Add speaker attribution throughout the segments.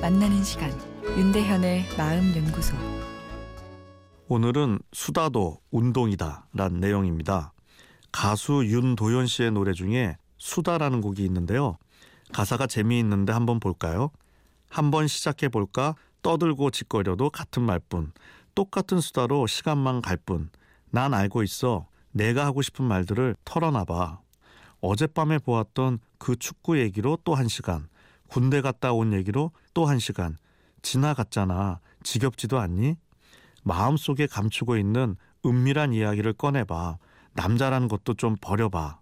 Speaker 1: 만나는 시간 윤대현의 마음 연구소
Speaker 2: 오늘은 수다도 운동이다란 내용입니다. 가수 윤도현 씨의 노래 중에 수다라는 곡이 있는데요. 가사가 재미있는데 한번 볼까요? 한번 시작해 볼까? 떠들고 짓거려도 같은 말뿐. 똑같은 수다로 시간만 갈 뿐. 난 알고 있어. 내가 하고 싶은 말들을 털어놔봐. 어젯밤에 보았던 그 축구 얘기로 또 한 시간. 군대 갔다 온 얘기로 또 한 시간. 지나갔잖아. 지겹지도 않니? 마음속에 감추고 있는 은밀한 이야기를 꺼내봐. 남자라는 것도 좀 버려봐.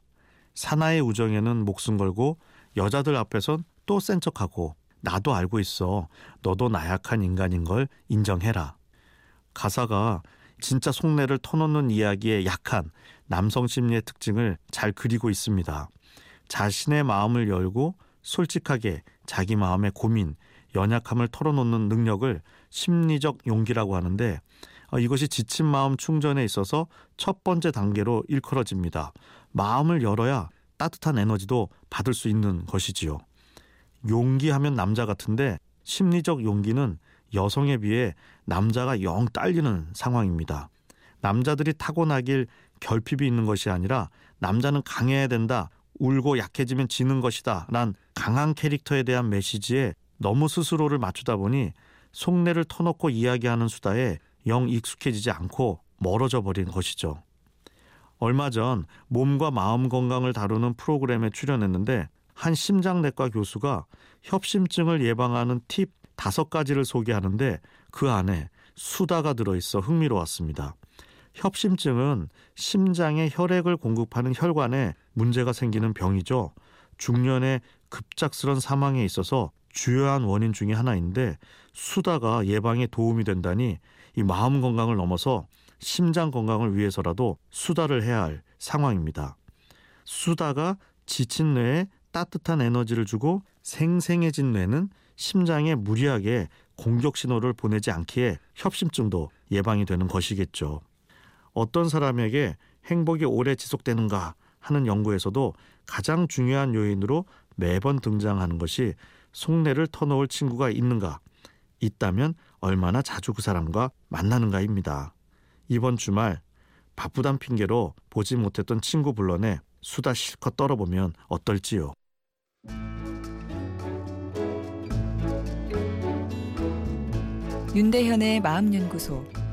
Speaker 2: 사나의 우정에는 목숨 걸고 여자들 앞에선 또 센 척하고 나도 알고 있어. 너도 나약한 인간인 걸 인정해라. 가사가 진짜 속내를 터놓는 이야기의 약한 남성 심리의 특징을 잘 그리고 있습니다. 자신의 마음을 열고 솔직하게 자기 마음의 고민, 연약함을 털어놓는 능력을 심리적 용기라고 하는데 어, 이것이 지친 마음 충전에 있어서 첫 번째 단계로 일컬어집니다. 마음을 열어야 따뜻한 에너지도 받을 수 있는 것이지요. 용기하면 남자 같은데 심리적 용기는 여성에 비해 남자가 영 딸리는 상황입니다. 남자들이 타고나길 결핍이 있는 것이 아니라 남자는 강해야 된다. 울고 약해지면 지는 것이다. 란 강한 캐릭터에 대한 메시지에 너무 스스로를 맞추다 보니 속내를 터놓고 이야기하는 수다에 영 익숙해지지 않고 멀어져 버린 것이죠. 얼마 전 몸과 마음 건강을 다루는 프로그램에 출연했는데 한 심장내과 교수가 협심증을 예방하는 팁 다섯 가지를 소개하는데 그 안에 수다가 들어있어 흥미로웠습니다. 협심증은 심장에 혈액을 공급하는 혈관에 문제가 생기는 병이죠. 중년의 급작스런 사망에 있어서 주요한 원인 중의 하나인데 수다가 예방에 도움이 된다니 이 마음 건강을 넘어서 심장 건강을 위해서라도 수다를 해야 할 상황입니다. 수다가 지친 뇌에 따뜻한 에너지를 주고 생생해진 뇌는 심장에 무리하게 공격 신호를 보내지 않기에 협심증도 예방이 되는 것이겠죠. 어떤 사람에게 행복이 오래 지속되는가 하는 연구에서도 가장 중요한 요인으로 매번 등장하는 것이 속내를 터놓을 친구가 있는가, 있다면 얼마나 자주 그 사람과 만나는가입니다. 이번 주말 바쁘단 핑계로 보지 못했던 친구 불러내 수다 실컷 떨어보면 어떨지요.
Speaker 1: 윤대현의 마음연구소